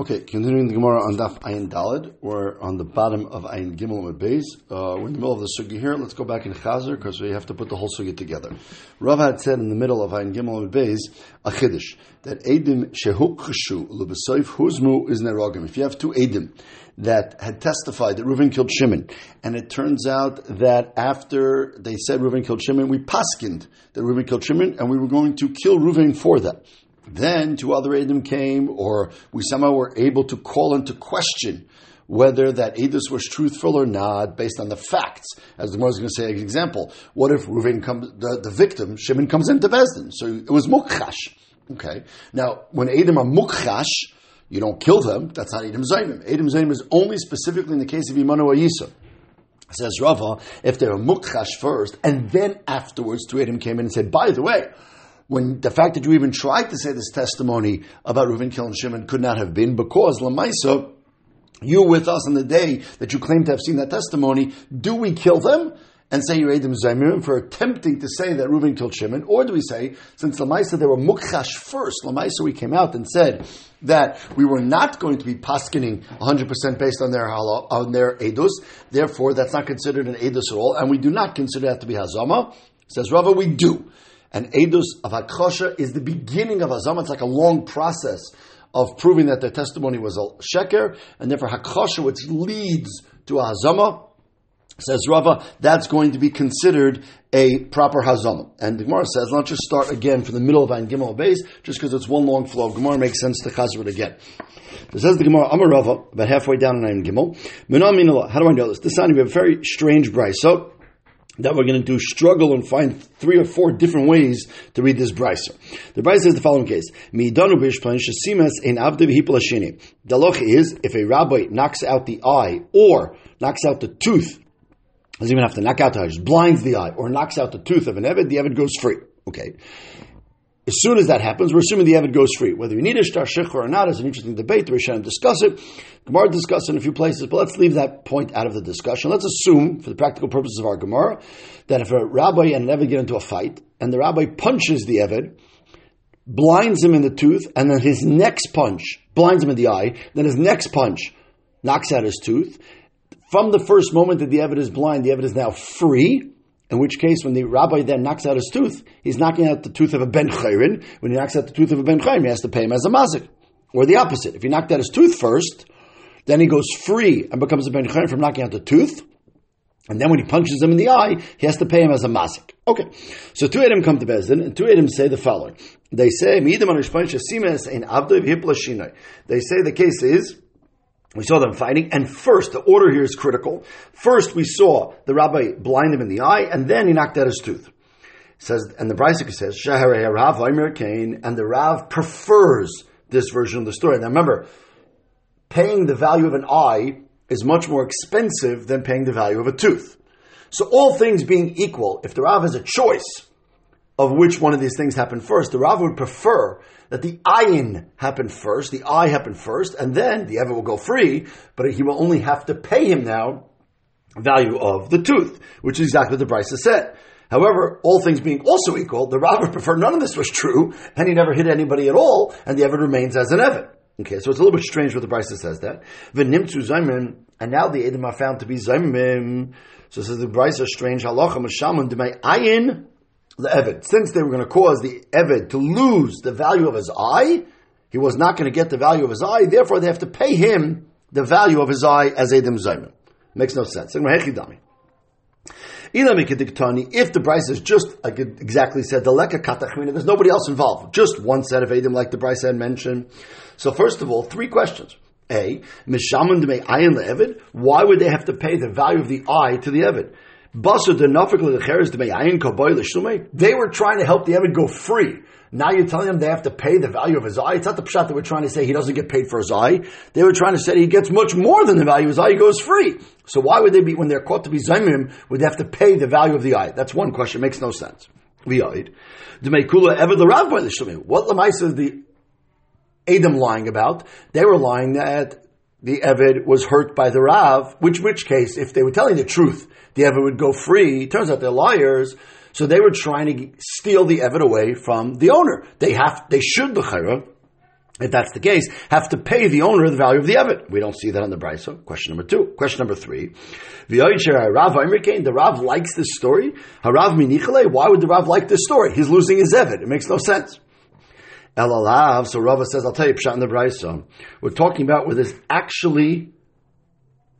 Okay, continuing the Gemara on Daf Ayin Dalid. We're on the bottom of Ayin Gimel and Beis. Uh, we're in the middle of the sugi here. Let's go back in Chazer because we have to put the whole sugi together. Rav had said in the middle of Ayin Gimel and Beis a chiddush that Edim shehukchshu lebesoif huzmu is nerogim. If you have two Edim that had testified that Reuven killed Shimon, and it turns out that after they said Reuven killed Shimon, we paskind that Reuven killed Shimon, and we were going to kill Reuven for that. Then two other Edom came, or we somehow were able to call into question whether that Edus was truthful or not based on the facts. As the Gemara is going to say, an example, what if Reuven comes, the, the victim, Shimon comes into Bezdin? So it was Mukhash. Okay. Now, when Edom are Mukhash, you don't kill them. That's not Edom Zaymim. Edom Zaymim is only specifically in the case of Imanu Ayisa. Says Rava, if they were Mukhash first, and then afterwards two Edom came in and said, by the way, when the fact that you even tried to say this testimony about Reuven killing Shimon could not have been because Lamaisa, you with us on the day that you claim to have seen that testimony, do we kill them? and say you're Edom Zaimirim for attempting to say that Reuven killed Shimon, or do we say, since Lamaisa they were Mukhash first, Lamaisa we came out and said that we were not going to be paskening 100% based on their on their Edus, therefore that's not considered an Edus at all, and we do not consider that to be Hazama. Says Rava, we do. And Edus of Hakosha is the beginning of Hazama. It's like a long process of proving that their testimony was a sheker, and therefore Hakosha, which leads to a Hazama, says Rava, that's going to be considered a proper Hazama. And the Gemara says, let's just start again from the middle of Ayin Gimel base, just because it's one long flow. Gemara makes sense to chazr it again. It says the Gemara, I'm a Rava, about halfway down in Ayin Gimel, How do I know this? This time we have a very strange bride. So, that we're going to do struggle and find three or four different ways to read this brisa. The brisa is the following case: The loch is if a rabbi knocks out the eye or knocks out the tooth, doesn't even have to knock out the eye, just blinds the eye or knocks out the tooth of an eved, the eved goes free. Okay. As soon as that happens, we're assuming the Evid goes free. Whether you need a shtar shikha or not is an interesting debate. The Rishonim discuss it. Gemara discuss it in a few places, but let's leave that point out of the discussion. Let's assume, for the practical purposes of our Gemara, that if a rabbi and an Evid get into a fight, and the rabbi punches the Evid, blinds him in the tooth, and then his next punch blinds him in the eye, then his next punch knocks out his tooth. From the first moment that the Evid is blind, the Evid is now free, in which case, when the rabbi then knocks out his tooth, he's knocking out the tooth of a ben chayrin. When he knocks out the tooth of a ben chayrin, he has to pay him as a mazik. Or the opposite. If he knocked out his tooth first, then he goes free and becomes a ben chayrin from knocking out the tooth. And then when he punches him in the eye, he has to pay him as a mazik. Okay. So two Edom come to Bezdin, and two Edom say the following. They say, They say the case is, we saw them fighting, and first, the order here is critical. First, we saw the rabbi blind him in the eye, and then he knocked out his tooth. Says, and the Brysik says, Rav and the Rav prefers this version of the story. Now remember, paying the value of an eye is much more expensive than paying the value of a tooth. So all things being equal, if the Rav has a choice of which one of these things happened first, the Rav would prefer that the ayin happened first, the eye happened first, and then the Ever will go free, but he will only have to pay him now value of the tooth, which is exactly what the Brisa said. However, all things being also equal, the Rav would prefer none of this was true, and he never hit anybody at all, and the Ever remains as an Ever. Okay, so it's a little bit strange what the Brisa says that. V'nimtzu zaymin, and now the Edom are found to be zaymin. So says the Brisa strange halacha mashamun demay ayin the Eved. Since they were going to cause the Eved to lose the value of his eye, he was not going to get the value of his eye, therefore they have to pay him the value of his eye as Edom Zayman. Makes no sense. If the price is just like exactly said, the leka katachmina, there's nobody else involved, just one set of Edom, like the Bryce had mentioned. So first of all, three questions. A, mishaman de me ayin le'evid, why would they have to pay the value of the eye to the Evid? They were trying to help the Evid go free. Now you're telling them they have to pay the value of his eye. It's not the pshat that we're trying to say he doesn't get paid for his eye. They were trying to say he gets much more than the value of his eye. He goes free. So why would they be, when they're caught to be zaymim, would they have to pay the value of the eye? That's one question. It makes no sense. Ever the. What lemaisa is the Adam lying about? They were lying that the Evid was hurt by the Rav, which which case, if they were telling the truth, the Evid would go free. It Turns out they're liars, so they were trying to steal the Evid away from the owner. They have, they should, Bechera, if that's the case, have to pay the owner the value of the Evid. We don't see that on the Brisa. Question number two. Question number three. The Rav likes this story. Harav Minichale, why would the Rav like this story? He's losing his Evid. It makes no sense. Elalav, so Rava says, I'll tell you, Pshat in the Brisa. We're talking about where there's actually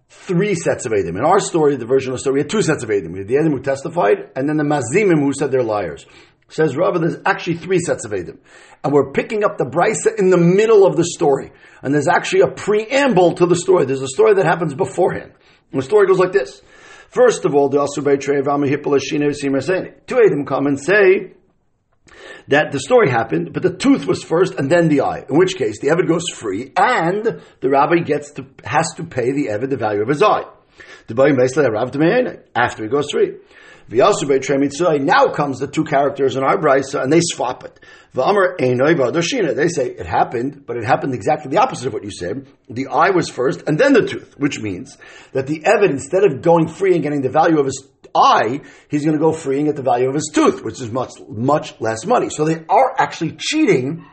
three sets of Edim. In our story, the version of the story, we had two sets of Edim. We had the Edim who testified, and then the Mazimim who said they're liars. Says Rava, there's actually three sets of Edim. And we're picking up the Brisa in the middle of the story. And there's actually a preamble to the story. There's a story that happens beforehand. And the story goes like this. First of all, the Asubay Trey Vama Two Edim come and say, that the story happened, but the tooth was first and then the eye. In which case, the Eved goes free, and the rabbi gets to has to pay the Eved the value of his eye. After he goes free. Now comes the two characters in our brisa, and they swap it. They say it happened, but it happened exactly the opposite of what you said. The eye was first, and then the tooth, which means that the Eved, instead of going free and getting the value of his eye, he's going to go free and get the value of his tooth, which is much, much less money. So they are actually cheating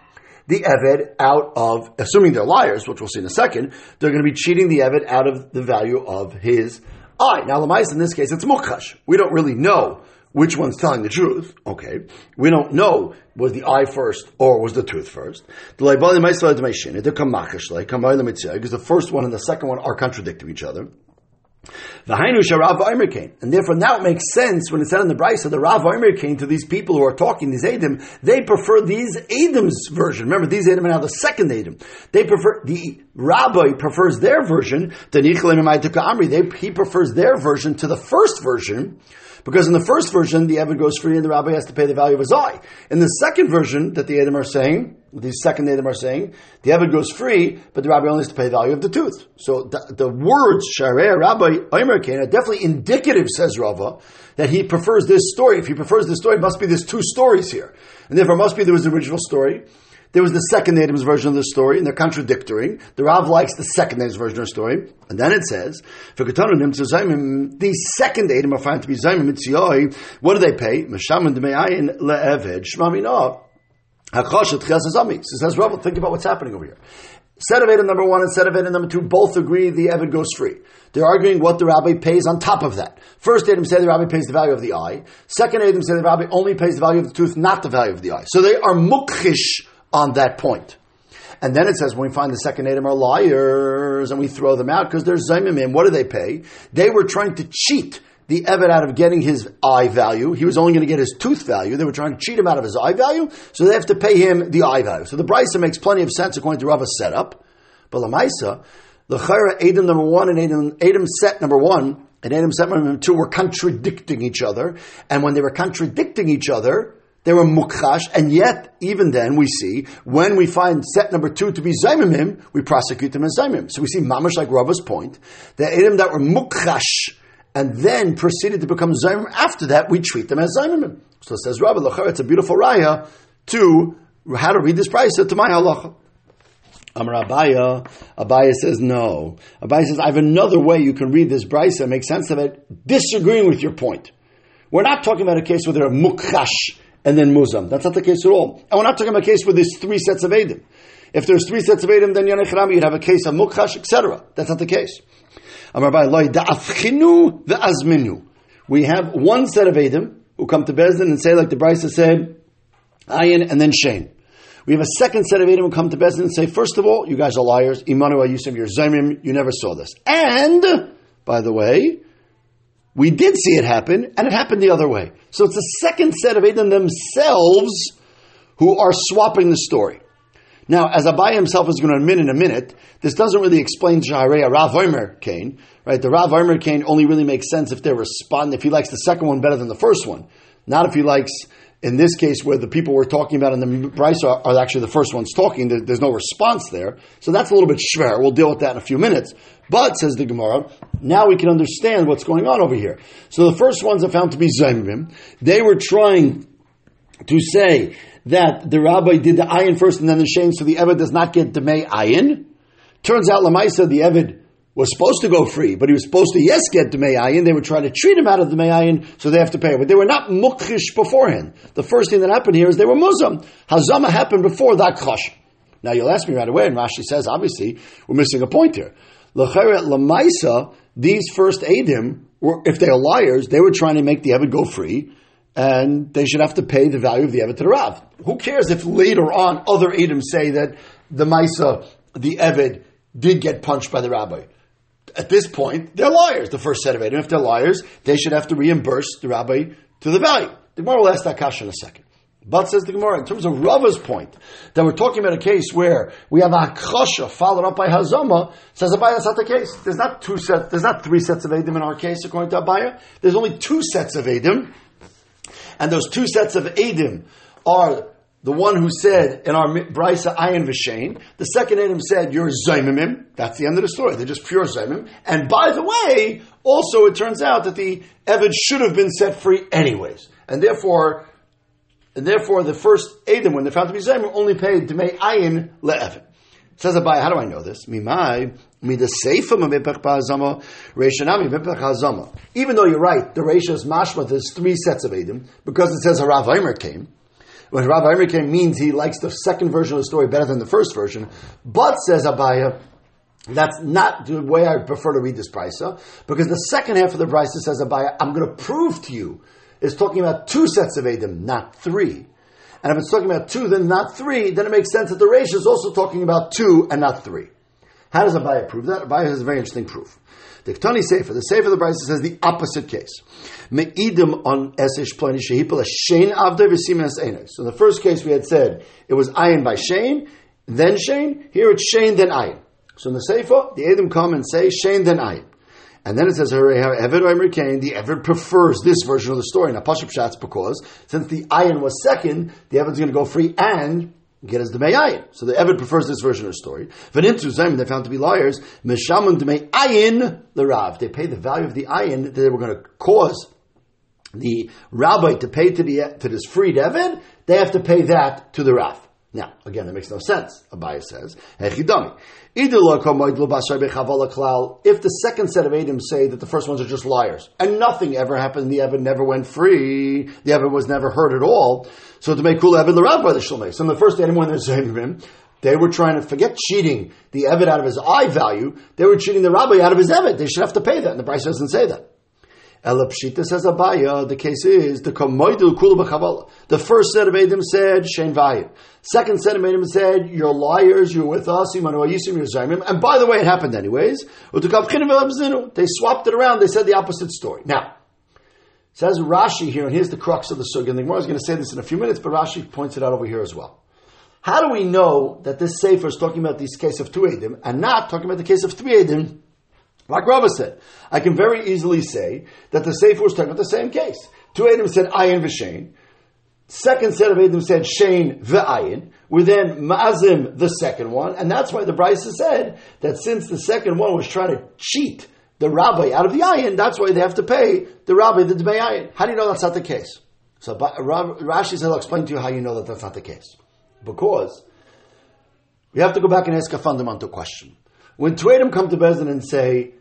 the Eved out of, assuming they're liars, which we'll see in a second, they're going to be cheating the Eved out of the value of his eye. Now, Lamais, in this case, it's Mukhash. We don't really know which one's telling the truth. Okay. We don't know was the eye first or was the tooth first. The the the Because the first one and the second one are contradicting each other. And therefore now it makes sense when it's said in the Bryce Brisa, the Rav Omer came to these people who are talking, these Adam, they prefer these Adam's version. Remember, these Adam are now the second Adam. They prefer, the Rabbi prefers their version, the Amri, they, he prefers their version to the first version, because in the first version, the Evid goes free and the rabbi has to pay the value of his eye. In the second version that the Adam are saying, the second Adam are saying, the Evid goes free, but the rabbi only has to pay the value of the tooth. So the, the words, Sharei Rabbi Omer are definitely indicative, says Rava, that he prefers this story. If he prefers this story, it must be there's two stories here. And therefore, must be there was the original story, there was the second Adam's version of the story, and they're contradictory. The Rav likes the second Adam's version of the story. And then it says, for the second Adam are found to be Mitzioi. What do they pay? Le'eved Chesazami. Says Rav, think about what's happening over here. Set of Adam number one and set of Adam number two both agree the Evid goes free. They're arguing what the rabbi pays on top of that. First Adam said the rabbi pays the value of the eye. Second Adam said the rabbi only pays the value of the tooth, not the value of the eye. So they are mukhish on that point. And then it says when we find the second Adam are liars and we throw them out because they're Zaimimim, what do they pay? They were trying to cheat the Evet out of getting his eye value. He was only going to get his tooth value. They were trying to cheat him out of his eye value, so they have to pay him the eye value. So the Brisa makes plenty of sense according to Rava's setup. But Lamaisa, the Chayra Adam number one and Adam, Adam set number one and Adam set number two were contradicting each other. And when they were contradicting each other, they were mukhash, and yet, even then, we see, when we find set number two to be zaymimim, we prosecute them as zaymim. So we see mamash like Rava's point, the Edom that were mukhash, and then proceeded to become zaymim, after that, we treat them as zaymimim. So it says Rabbi Lachar, it's a beautiful raya to how to read this price to my halacha. Amar Abaya, Abaya says no. Abaya says, I have another way you can read this brisa, make sense of it, disagreeing with your point. We're not talking about a case where they're mukhash, and then muzam. That's not the case at all. And we're not talking about a case where there's three sets of Edim. If there's three sets of Edim, then Yanech you'd have a case of mukhash, etc. That's not the case. We have one set of Edim who come to Bezdin and say, like the Brisa said, Ayin and then Shane. We have a second set of Edom who come to Bezdin and say, first of all, you guys are liars. Imanu Yusuf, you're Zaymim, you never saw this. And, by the way, we did see it happen, and it happened the other way. So it's the second set of Edom themselves who are swapping the story. Now, as Abai himself is going to admit in a minute, this doesn't really explain Shaharei Rav Omer Kane, right? The Rav Omer Kane only really makes sense if they respond, if he likes the second one better than the first one. Not if he likes, in this case, where the people we're talking about in the price are, are actually the first ones talking, there, there's no response there. So that's a little bit schwer. We'll deal with that in a few minutes. But, says the Gemara, now we can understand what's going on over here. So the first ones are found to be Zaymim. They were trying to say that the rabbi did the ayin first and then the shane, so the Eved does not get may ayin. Turns out Lamaisa, the Eved, was supposed to go free, but he was supposed to yes get the ayin. They were trying to treat him out of the ayin, so they have to pay. But they were not mukhish beforehand. The first thing that happened here is they were muzam. Hazama happened before that chosh. Now you'll ask me right away, and Rashi says, obviously, we're missing a point here. Lamaisa, these first Adim, were, if they are liars, they were trying to make the Evid go free, and they should have to pay the value of the Evid to the Rav. Who cares if later on other Adim say that the Maisa, the Evid, did get punched by the rabbi? At this point, they're liars, the first set of Adim. If they're liars, they should have to reimburse the rabbi to the value. The Gemara will ask that question in a second. But says the Gemara, in terms of Rava's point, that we're talking about a case where we have a Akasha followed up by Hazama, says Abaya, that's not the case. There's not two sets, there's not three sets of Edim in our case, according to Abaya. There's only two sets of Edim. And those two sets of Edim are the one who said in our Brisa Ayin V'Shein, the second Adam said, you're Zaimimim. That's the end of the story. They're just pure Zaimim. And by the way, also it turns out that the Evid should have been set free anyways. And therefore, and therefore the first Adam, when they're found to be Zayim, only paid Dmei Ayin Le'evin. Says Abai, how do I know this? Mimai. Even though you're right, the Reisha is mashma, there's three sets of Adam, because it says Harav Aimer came. When Harav Aimer means he likes the second version of the story better than the first version. But, says Abaya, that's not the way I prefer to read this brisa, because the second half of the brisa says, Abaya, I'm going to prove to you is talking about two sets of Edom, not three. And if it's talking about two, then not three, then it makes sense that the Reish is also talking about two and not three. How does Abaya prove that? Abaya has a very interesting proof. The Ktani Sefer, the Sefer of the Brisa says the opposite case. Me'idim on Esish Plani Shehipel Shein Avde V'Simen Enes. So the first case we had said it was Ayin by Shein, then Shein. Here it's Shein, then Ayin. So in the Sefer, the Edom come and say Shein, then Ayin. And then it says, Eved the Eved prefers this version of the story. Now, Pashup Shatz, because since the Ayin was second, the Eved's going to go free and get his Demei Ayin. So the Eved prefers this version of the story. V'nintu Zayim, they found to be liars, Meshamun Demei Ayin, the Rav. They paid the value of the Ayin that they were going to cause the rabbi to pay to, the, to this freed Eved, they have to pay that to the Rav. Now, again, that makes no sense, Abaya says. If the second set of Adam say that the first ones are just liars, and nothing ever happened, the Evan never went free, the Evan was never hurt at all, so to make cool Evan the rabbi the Shalmei. So in the first Adam, when they're saying they were trying to forget cheating the Evan out of his eye value, they were cheating the rabbi out of his Evan. They should have to pay that, and the price doesn't say that. Elapshita says Abaya, the case is the The first set of Adam said, Shane Vayim. Second set of Adam said, You're liars, you're with us, and by the way, it happened anyways. They swapped it around, they said the opposite story. Now, says Rashi here, and here's the crux of the sugya, and the Gemara is going to say this in a few minutes, but Rashi points it out over here as well. How do we know that this Sefer is talking about this case of two Adam and not talking about the case of three Adam? Like Rava said, I can very easily say that the Sefer was talking about the same case. Two Adam said ayin v'shein. Second set of Adam said shein v'ayin. We then mazim the second one, and that's why the Brisa said that since the second one was trying to cheat the rabbi out of the ayin, that's why they have to pay the rabbi the dmei ayin. How do you know that's not the case? So Rashi said, "I'll explain to you how you know that that's not the case." Because we have to go back and ask a fundamental question. When two Adam come to Bezdin and say,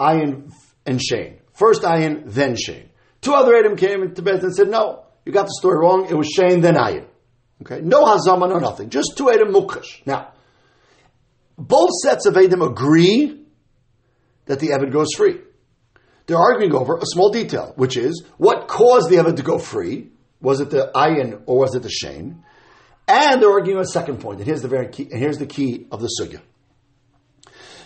Ayin and Shane. First Ayin, then Shane. Two other Adam came to Beth and said, no, you got the story wrong. It was Shane, then Ayin. Okay, no Hazama, no nothing. Just two Adam Mukash. Now, both sets of Adam agree that the Evid goes free. They're arguing over a small detail, which is what caused the Evid to go free? Was it the Ayin or was it the Shane? And they're arguing a second point, and here's the very key, and here's the key of the sugya.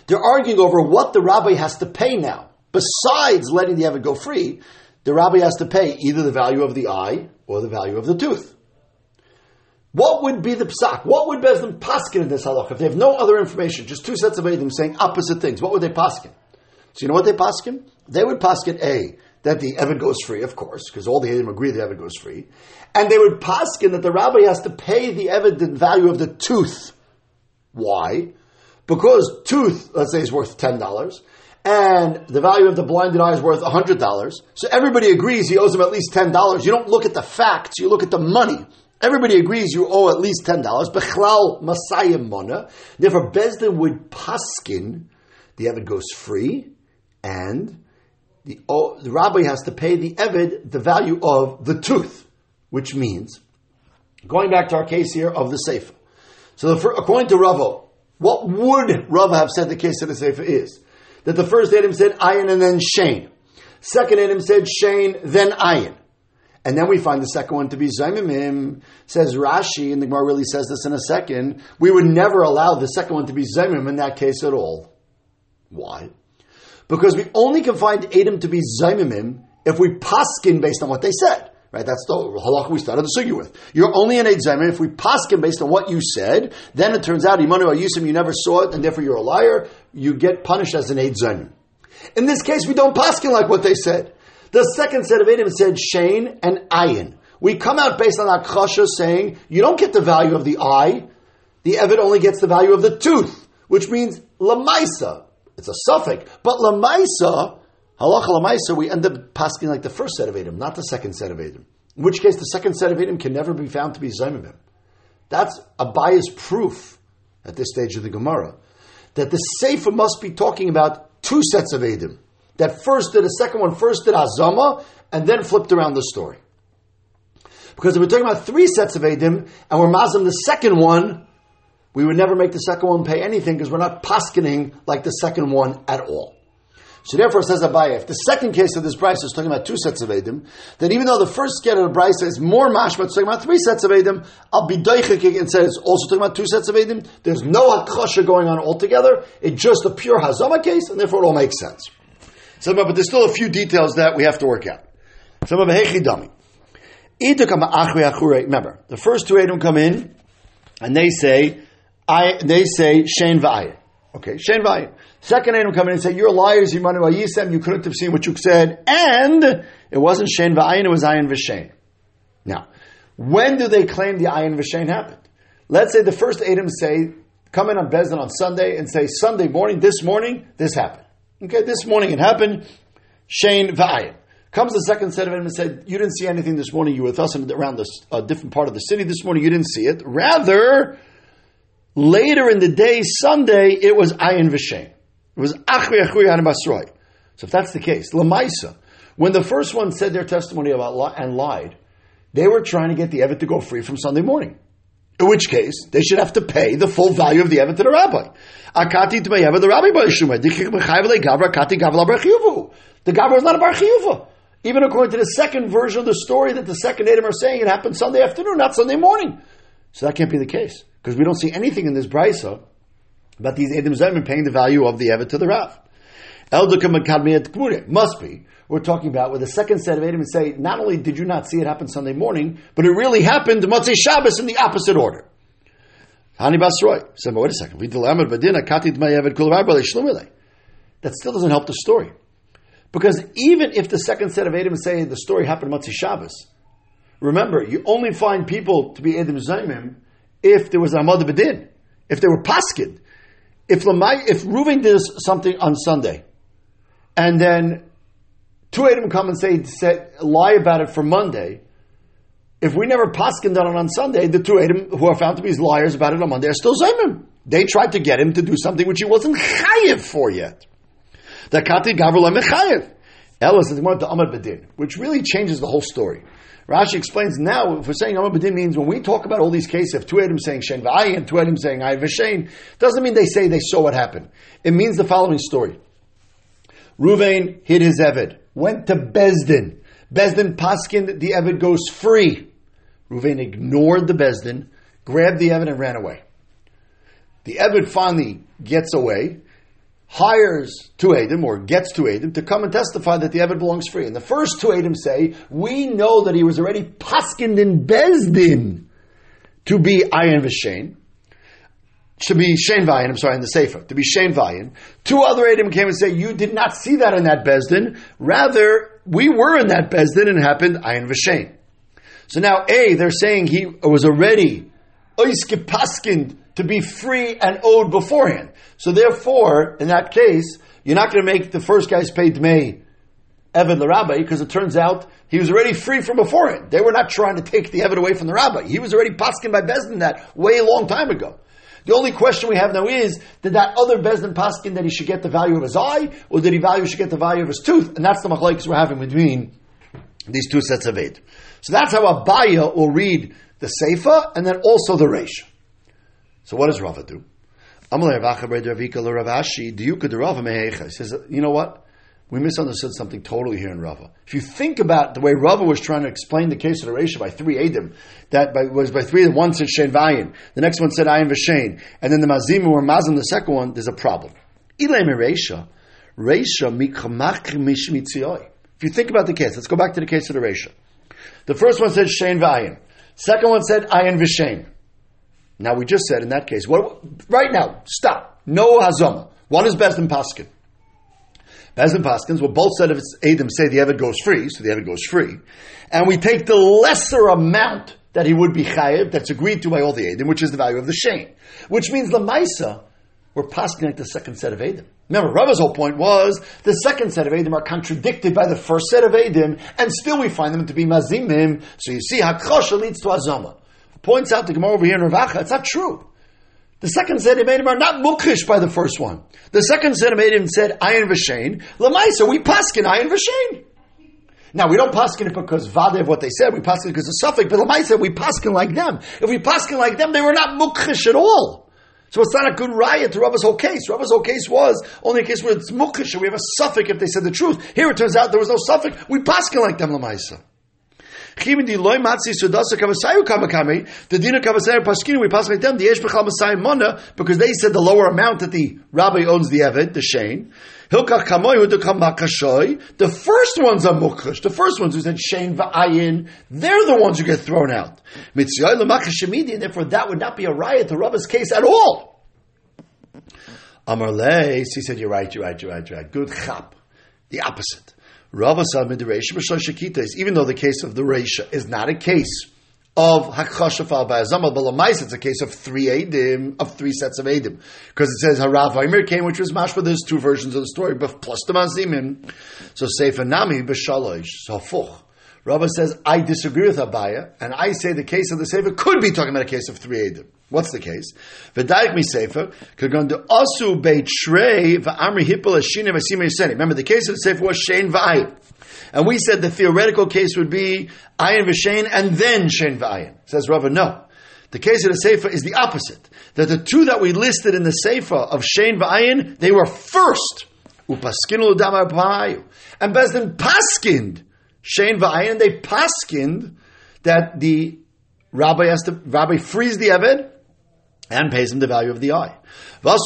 They're arguing over what the rabbi has to pay now. Besides letting the Evid go free, the rabbi has to pay either the value of the eye or the value of the tooth. What would be the psak? What would Bezdin paskin in this halach? If they have no other information, just two sets of Edim saying opposite things, what would they paskin? So you know what they paskin? They would paskin A, that the Evid goes free, of course, because all the Edim agree the Evid goes free. And they would paskin that the rabbi has to pay the Evid the value of the tooth. Why? Because tooth, let's say, is worth ten dollars, and the value of the blinded eye is worth hundred dollars. So everybody agrees he owes him at least ten dollars. You don't look at the facts; you look at the money. Everybody agrees you owe at least ten dollars. Bechlal masayim mona. Therefore, Bezdin would paskin. The Evid goes free, and the, oh, the rabbi has to pay the Evid the value of the tooth, which means going back to our case here of the sefer. So the, according to Ravo, what would Rava have said the case of the Sefer is? That the first Adam said ayin and then Shane. Second Adam said Shane, then ayin. And then we find the second one to be Zaimimim, says Rashi, and the Gemara really says this in a second. We would never allow the second one to be Zaimim in that case at all. Why? Because we only can find Adam to be Zaimimim if we paskin based on what they said. Right, that's the halakha we started the sugi with. You're only an Eid If we paskin based on what you said, then it turns out, Imanu Ayusim, you never saw it, and therefore you're a liar, you get punished as an Eid In this case, we don't paskin like what they said. The second set of Edim said Shane and Ayin. We come out based on Akasha saying, you don't get the value of the eye, the Evid only gets the value of the tooth, which means Lamaisa. It's a suffix, but Lamaisa Halacha lamaisa, we end up passing like the first set of Edom, not the second set of Edom. In which case, the second set of Edom can never be found to be Zaimimim. That's a biased proof at this stage of the Gemara that the Sefer must be talking about two sets of Edom. That first did a second one, first did Azama, and then flipped around the story. Because if we're talking about three sets of Edom, and we're Mazim the second one, we would never make the second one pay anything because we're not paskening like the second one at all. So therefore, says Abaye, if the second case of this brisa is talking about two sets of Edim, then even though the first get of the brisa is more mashma, it's talking about three sets of Edim, I'll be doichik and say it's also talking about two sets of Edim. There's no hakosha going on altogether. It's just a pure hazama case, and therefore it all makes sense. So, but there's still a few details that we have to work out. Dummy. Remember, the first two Edim come in, and they say, I, they say, Shane Va'ayah. Okay, Shane Va'ayah. Second item come in and say, You're liars, Yimanu Ayisem, you couldn't have seen what you said, and it wasn't Shen Va'ayin, it was Ayin V'Shen. Now, when do they claim the Ayin V'Shen happened? Let's say the first Adam say, come in on Bezdin on Sunday and say, Sunday morning, this morning, this happened. Okay, this morning it happened, Shane Va'ayin. Comes the second set of them and said, You didn't see anything this morning, you were with us around this uh, different part of the city this morning, you didn't see it. Rather, later in the day, Sunday, it was Ayin V'Shen. It was Achri Achri Basroi. So if that's the case, Lamaisa, when the first one said their testimony about li- and lied, they were trying to get the Evet to go free from Sunday morning. In which case, they should have to pay the full value of the Evet to the rabbi. Akati to the rabbi gavra kati gavla brekhivu The gavra is not a bar Even according to the second version of the story that the second Adam are saying, it happened Sunday afternoon, not Sunday morning. So that can't be the case. Because we don't see anything in this brisa but these Edim Zayim paying the value of the Evet to the Rav. Must be. We're talking about where the second set of Edim say, not only did you not see it happen Sunday morning, but it really happened Motzei Shabbos in the opposite order. Hani Basroy said, but wait a second. That still doesn't help the story. Because even if the second set of Edim say the story happened Motzei Shabbos, remember, you only find people to be Edim Zaymim if there was Amad Bedin, if they were Paskid if Lamai, if Reuven did something on Sunday, and then two Adam come and say, say lie about it for Monday, if we never paskin that on Sunday, the two Adam who are found to be liars about it on Monday are still Zayim. They tried to get him to do something which he wasn't chayiv for yet. The kati gavra mechayiv. Ella says, Bedin, which really changes the whole story. Rashi explains now, if we're saying Amar B'din means when we talk about all these cases of two Edom saying Shen V'ayin and two Edom saying Ayin V'shein, doesn't mean they say they saw what happened. It means the following story. Ruvain hid his Eved, went to Bezdin. Bezdin Paskin, the Eved goes free. Ruvain ignored the Bezdin, grabbed the Eved and ran away. The Eved finally gets away hires two Adam or gets two Adam to come and testify that the Eved belongs free. And the first two Adam say, we know that he was already paskind in Bezdin to be Ayin V'Shein. To be Shane Vayin, I'm sorry, in the Sefer, to be Shane Vayin. Two other Adam came and said, You did not see that in that Bezdin. Rather, we were in that Bezdin and it happened Ayin V'Shein. So now, A, they're saying he was already Oiske Paskind to be free and owed beforehand. So therefore, in that case, you're not going to make the first guy's paid May Evan the rabbi because it turns out he was already free from beforehand. They were not trying to take the Evan away from the rabbi. He was already paskin by Bezdin that way a long time ago. The only question we have now is, did that other Bezdin paskin that he should get the value of his eye, or did he value should get the value of his tooth? And that's the machlekes we're having between these two sets of aid. So that's how Abaya will read the Sefer and then also the Reish. So what does Rava do? He says, you know what? We misunderstood something totally here in Rava. If you think about the way Rava was trying to explain the case of the Reisha by three Adim, that by, was by three, one said Shein Vayin, the next one said Ayin V'Shein, and then the Mazim or Mazim, the second one, there's a problem. If you think about the case, let's go back to the case of the Reisha. The first one said Shein Vayin. Second one said Ayin V'Shein. Now we just said in that case, what, right now, stop. No Hazama. One is best in Paskin. Bezin Paskins, well, both set of Adam say the Evid goes free, so the Evid goes free. And we take the lesser amount that he would be chayiv, that's agreed to by all the Adam, which is the value of the Shane. Which means the Maisa, we're like the second set of Adam. Remember, Rava's whole point was the second set of Adam are contradicted by the first set of Adam, and still we find them to be Mazimim. So you see, Hakosha leads to Azama. Points out the Gemara over here in Ravacha, it's not true. The second Edim are not mukhish by the first one. The second Edim said ayin v'shein. Lamaisa, we paskin ayin v'shein. Now we don't paskin it because vade of what they said. We paskin because of suffix. But lamaisa, we paskin like them. If we paskin like them, they were not mukhish at all. So it's not a good riot to Rabba's whole case. Rabba's whole case was only a case where it's mukhish and we have a suffix if they said the truth. Here it turns out there was no suffix. We paskin like them lamaisa. The dina kavasayu paskinu we pass them the yesh bechal masayim mana because they said the lower amount that the rabbi owns the eved the shane. Hilkach kamoy udukam makashoy. The first ones are mukhash. The first ones who said shane va'ayin. They're the ones who get thrown out. Mitzyoy lemachashemidi, and therefore that would not be a riot to Rabbi's case at all. Amar Leis, he said, "You're right. You're right. You're right. You're right. Good chap. The opposite." Even though the case of the Reisha is not a case of Hakashafal by Azamal, but Lamais, it's a case of three Adim, of three sets of Adim. Because it says Harav Aimer came, which was mashma, there's two versions of the story, but plus the Mazimim. So Sefer Nami b'shalosh, so fuch. Rava says, I disagree with Abaya, and I say the case of the Sefer could be talking about a case of three Adim. What's the case? V'daik mi sefer kagon de asu beitrei v'amri hippel ashina v'sima yiseni. Remember, the case of the sefer was shein v'ayin. And we said the theoretical case would be ayin v'shein and then shein v'ayin. Says Rava, no. The case of the sefer is the opposite. That the two that we listed in the sefer of shein v'ayin, they were first. Upaskinu l'damar And Bezdin paskind shein v'ayin, they paskind that the rabbi has to, rabbi frees the Eved, and pays him the value of the eye. They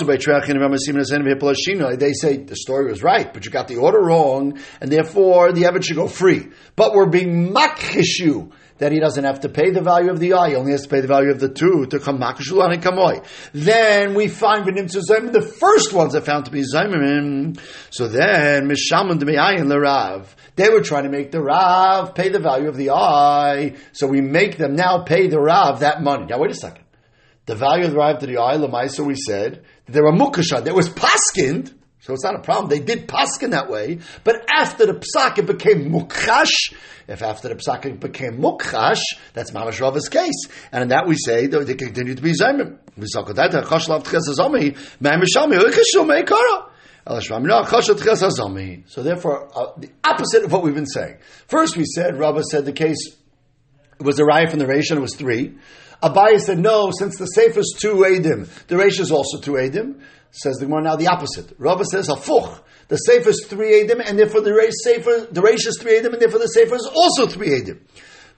say the story was right, but you got the order wrong, and therefore the Evid should go free. But we're being makhishu that he doesn't have to pay the value of the eye, he only has to pay the value of the two to come makhishu and kamoy. Then we find the first ones are found to be zaymim. So then mishamun and the rav. They were trying to make the rav pay the value of the eye, so we make them now pay the rav that money. Now wait a second the value Rav to the eye, Lamaisa, we said, that there were Mukasha, there was Paskind, so it's not a problem. They did paskin that way, but after the psak it became mukhash. If after the psak it became mukhash, that's mamash Rava's case, and in that we say that they continue to be zaymim. So therefore, uh, the opposite of what we've been saying. First, we said Rava said the case was a riot from the and it was three. Abaye said, no, since the Sefer is two Edim, the Reish is also two Edim. Says the Gemara now the opposite. Rava says, Hafuch. The Sefer is three Edim, and therefore the Reish, Sefer, the Reish is three Edim, and therefore the Sefer is also three Edim.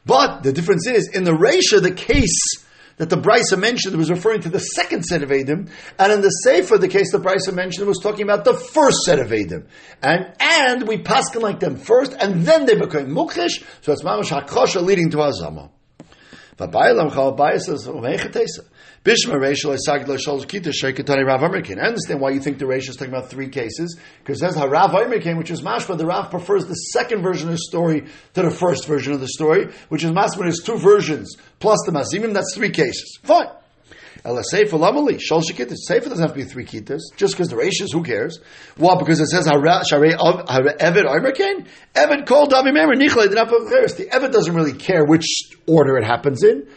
But the difference is, in the Reisha, the case that the Brisa mentioned was referring to the second set of Edim, and in the Sefer, the case the Brisa mentioned was talking about the first set of Edim. And, and we paskin like them first, and then they become Mukhish, so it's Mamash HaKosha leading to Azama. V'abayilam chal says umechetesa. Bishma Rachel Esagid Shol Kita Shekatani Rav American. I understand why you think the Rachel is talking about three cases because that's how Rav American, which is mashma. The Rav prefers the second version of the story to the first version of the story, which is mashma. There's two versions plus the mazimim. That's three cases. Fine. Ela Sefer Lamali, Shol Shekitas. Sefer doesn't have to be three kitas, just because the ratios, who cares? Well, because it says Sharei Evid Omerkain, Evid called Davi Memer, Nichle, the Evid doesn't really care which order it happens in.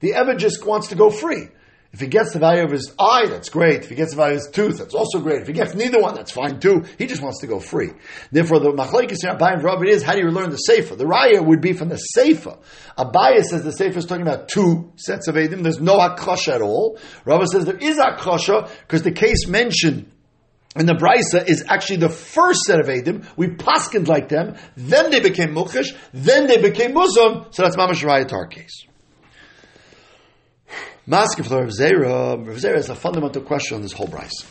The Evid just wants to go free. If he gets the value of his eye, that's great. If he gets the value of his tooth, that's also great. If he gets neither one, that's fine too. He just wants to go free. Therefore, the machlekes here, Rav, it is how do you learn the sefer? The raya would be from the sefer. Abai says the sefer is talking about two sets of edim. There's no akosha at all. Rav says there is akosha because the case mentioned and the Brisa is actually the first set of Edim. We paskined like them, then they became Mukhish, then they became muzam, so that's Mamash Raya our case. Mask of Rav Zera, Rav Zera is a fundamental question on this whole Brisa.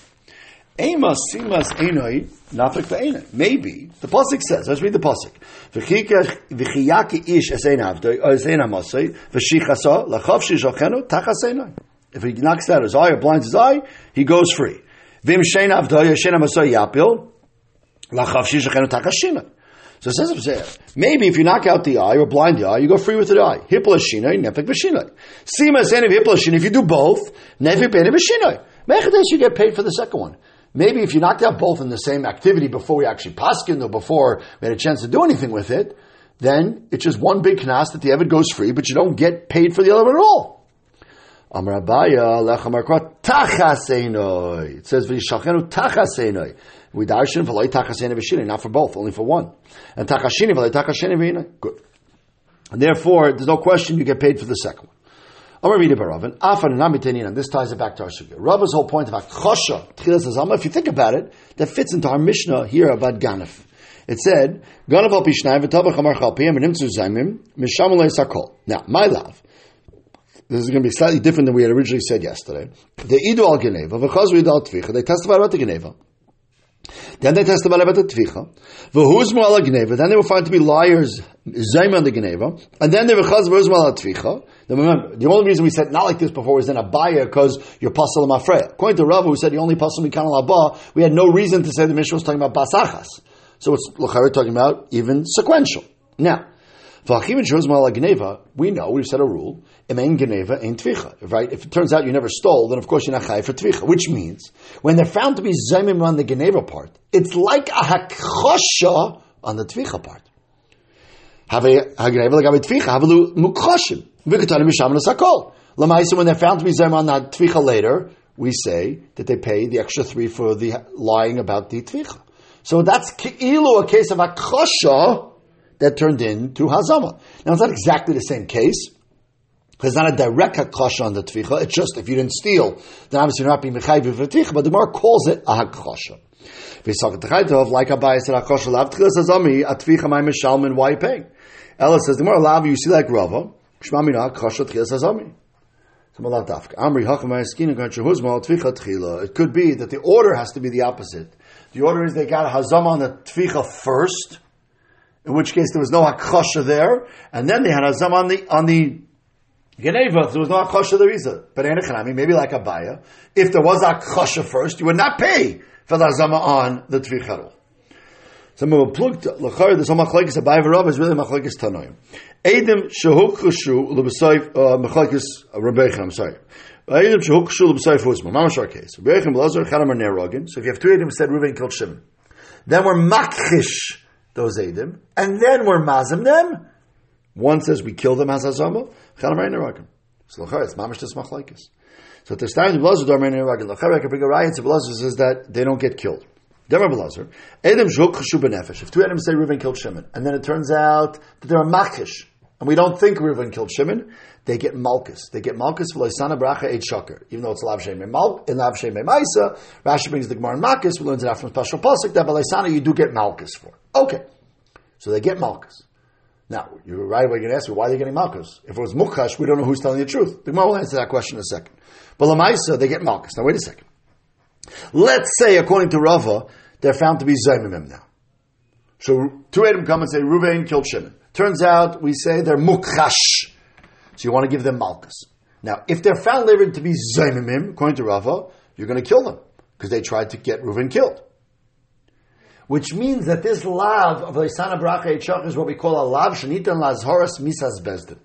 Ema simas enoi nafik ve'ena. Maybe the pasuk says. Let's read the pasuk. V'chiyaki ish esein avdoi esein amasei v'shichasa lachav shishachenu tachas enoi. If he knocks out his eye or blinds his eye, he goes free. Vim shein avdoi shein amasei yapil lachav shishachenu tachas so it says maybe if you knock out the eye or blind the eye, you go free with the eye. Hiplashina, nefik v'shinoi. Sima senev hiplashina. If you do both, nefik benev v'shinoi. Mechadesh, you get paid for the second one. Maybe if you knocked out both in the same activity before we actually paskin or before we had a chance to do anything with it, then it's just one big knas that the Evid goes free, but you don't get paid for the other one at all. It says. We darshan v'loy tachasena v'shini, not for both, only for one. And takashini v'loy takasheni v'ina. Good. And therefore, there's no question you get paid for the second one. It by Rav. Afan and and this ties it back to our sugya. Rav's whole point about chosha, if you think about it, that fits into our Mishnah here about ganef. It said, Ganav al pishnai v'tabach amar chalpiyam and imtzu zaymim, sakol. Now, my love, this is going to be slightly different than we had originally said yesterday. They idu al geneva, al tvicha, they testify about the geneva. Then they testified about the tvicha. V'huzmu ala geneva. Then they were found to be liars, zayim on the geneva. And then they were chaz v'huzmu ala tvicha. Now remember, the only reason we said not like this before was in a baya because you're pasal mafreya. According to Rav, who said the only pasal mikan al we had no reason to say the Mishnah was talking about basachas. So it's l'chayr talking about even sequential. Now, we know, we've set a rule, Emen Geneva ain't Tvicha. Right? If it turns out you never stole, then of course you're not Chai for Tvicha. Which means, when they're found to be Zemim on the Geneva part, it's like a Hakchosha on the Tvicha part. Have a Hageneva like a Tvicha, have a Mukhoshim. Vikatanim Misham Sakol. Lamaisa, when they're found to be Zemim on that Tvicha later, we say that they pay the extra three for the lying about the Tvicha. So that's Ki'ilu, a case of Hakchosha, that turned into Hazama. Now, it's not exactly the same case. Because it's not a direct hakasha on the tvicha. It's just if you didn't steal, then obviously you're not being mechayiv for tvicha. But the Gemara calls it a hakasha. V'yisakot like Abai said hakasha lav tchilas azami atvicha my mishalmin. Why you paying? Ella says the Gemara lav you see like Rava shma mina hakasha tchilas azami. It could be that the order has to be the opposite. The order is they got hazama on the tvicha first, in which case there was no hakasha there, and then they had hazam on the on the Geneva, there was no akosha there either. But Enechanami, maybe like a baya, if there was akosha first, you would not pay for the azama on the tvicharu. So we plugged lachar this whole machlekes v'rav is really machlekes tanoim. Edim uh, rebbeichem. I'm sorry. Mamash our case. L'azar chadam are nerogin. So if you have two edim said Reuven killed Shimon, then we're makchish those edim, and then we're mazim them. One says we kill them as azama. Chalamayim Nerakim. So Lachar, it's mamish machlekes. So the Blazer Darmei Nerakim, Lachar, I can bring a riot to Blazer says that they don't get killed. Demar Blazer, Edom Zhuk Chashu. If two Edom say Reuven killed Shimon, and then it turns out that they're a makish, and we don't think Reuven killed Shimon, they get malchus. They get malchus for loisana bracha eight shaker, even though it's lav shemei mal in lav shemei maisa. Rashi brings the gemara in malchus. We learn it out from special pasuk that loisana you do get malchus for. Okay, so they get malchus. Now, you're right away going to ask me, why are they getting Malchus? If it was Mukhash, we don't know who's telling the truth. The Gemara will answer that question in a second. But Lamaisa, they get Malchus. Now, wait a second. Let's say, according to Rava, they're found to be Zaymimim now. So, two Adam come and say, Ruvain killed Shimon. Turns out, we say they're Mukhash. So you want to give them Malchus. Now, if they're found later to be Zaymimim, according to Rava, you're going to kill them. Because they tried to get Reuven killed which means that this lav of Leisana Bracha Eichach is what we call a lav shenitan lazhoras misas bezdin.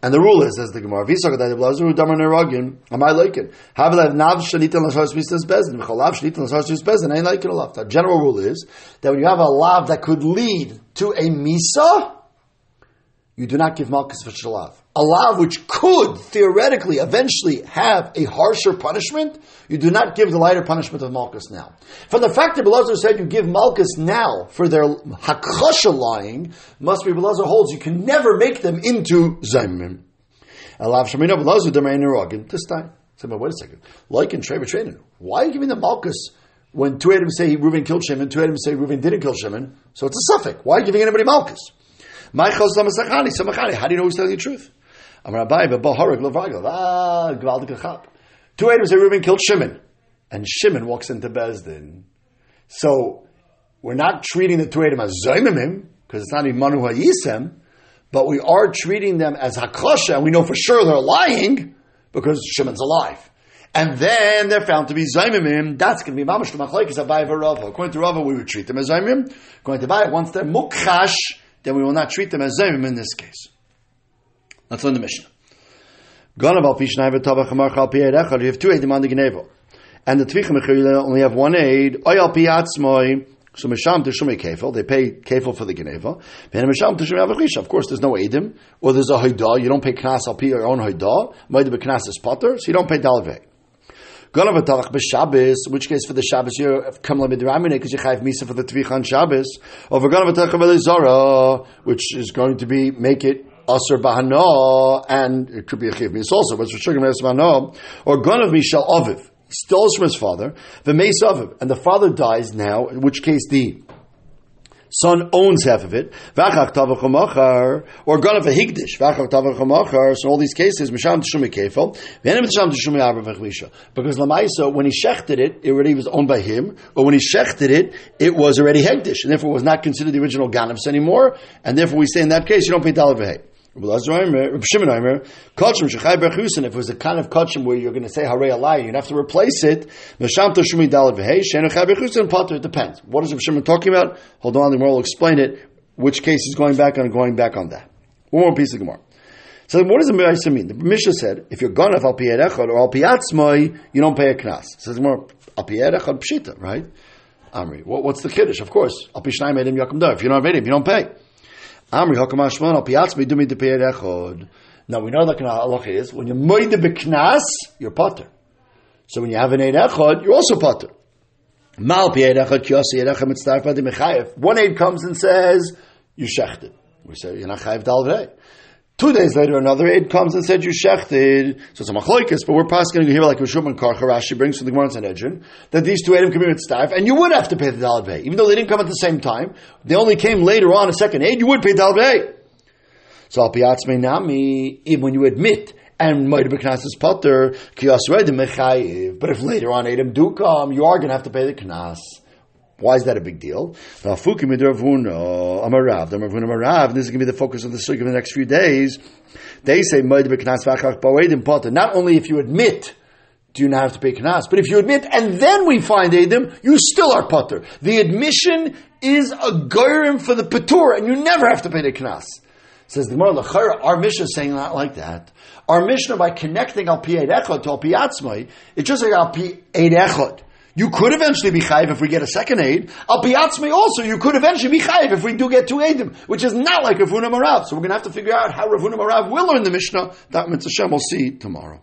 And the rule is, says the Gemara, Visok that blazu damar neragin, am I like it? Have lav nav shenitan lazhoras misas bezdin, lav shenitan lazhoras misas bezdin, ain't like it a lav. The general rule is that when you have a lav that could lead to a misa, you do not give malchus for shalav. A lav which could theoretically eventually have a harsher punishment, you do not give the lighter punishment of malchus now. From the fact that Belazar said you give malchus now for their hakasha lying, must be Belazar holds you can never make them into zaymim. Alav Shemina Belazar Demain Nerogin this time. But wait a second. Like in Treva Training, why are you giving them malchus when two Adam say Reuven killed Shimon, two Adam say Reuven didn't kill Shimon? So it's a suffix. Why are you giving anybody malchus? How do you know who's telling the truth? Ah, two Amos say Reuben killed Shimon, and Shimon walks into Bezdin. So we're not treating the two Edom as Zaimimim, because it's not even Manu Hayisem, but we are treating them as Hakosha, and we know for sure they're lying, because Shimon's alive. And then they're found to be Zaimimim, that's going to be Mamash Machlaikis Abai Rava. According to Rava, we would treat them as Zaimim. According to Abai, once they're Mukhash, then we will not treat them as Zaimim in this case. Let's learn the Mishnah. Ganav al pishnai v'tavach amar chal pi echad. You have two eidim on the Geneva. And the Tvicha you only have one aid. Oy al pi atzmoi. So Misham Tishumei Kefil, they pay Kefil for the Geneva. And Misham Tishumei Avachisha, of course, there's no Edim, or there's a Haidah, you don't pay Knas al Pi your own Haidah, Maida Knas is Potter, so you don't pay Dalvei. Ganav Atavach B'Shabbos, in which case for the Shabbos you're come Lamidramine, because you have Misa for the Tvicha on Shabbos, Ganav Atavach Zara, which is going to be, make it Aser Bahana, and it could be a Chiv Mis also, but it's for Shugam Bahana, or Ganav Mishal Aviv, steals from his father, the Mace Aviv, and the father dies now, in which case the son owns half of it, v'achach tavach or ganav a higdish, v'achach tavach so all these cases, misham tshumi v'enem misham tshumi. Because lamaisa, when he shechted it, it already was owned by him, or when he shechted it, it was already hegdish, and therefore was not considered the original ganavs anymore, and therefore we say in that case, you don't pay v'hei. If it was a kind of kachim where you're going to say harei alai, you'd have to replace it. It depends. What is Rav Shimon talking about? Hold on, the will explain it. Which case is going back on going back on that. One more piece of Gemara. So what does the Mishnah mean? The Mishnah said, if you're gone al echad or al piatzmai, you don't pay a knas. It says more al echad pshita, right? Amri. What, what's the kiddush? Of course, al pishnai made him yakum If you're not made him, you don't pay. Amri hakamashman al piatzmi dumi de echod. Now we know that halacha is when you're moide beknas, you're potter. So when you have an eid echod, you're also potter. Mal pi eid echod kiyasi eid mechayev. One aid comes and says you shechted. We say you're not chayev dalvei. Two days later, another aid comes and said you shechted. So it's a machloikis, but we're passing here like Rishum and Karcha brings from the Gemara and Sanhedrin that these two aidim committed staff, and you would have to pay the dalad even though they didn't come at the same time. They only came later on a second aid. You would pay dalad So al piatzme nami, even when you admit and might have been knas potter But if later on Adam do come, you are going to have to pay the knas. Why is that a big deal? This is going to be the focus of the sukkah in the next few days. They say, not only if you admit, do you not have to pay knas, but if you admit and then we find Adam, you still are potter. The admission is a goyim for the patur, and you never have to pay the knas. Says the Gemara, our Mishnah is saying not like that. Our Mishnah, by connecting al pi echad to al pi it's just like al pi echad. You could eventually be chayiv if we get a second aid. Al piatzmi also, you could eventually be chayiv if we do get two aidim, which is not like Ravuna Marav. So we're going to have to figure out how Ravuna Marav will learn the Mishnah. That Mitzvah we'll see tomorrow.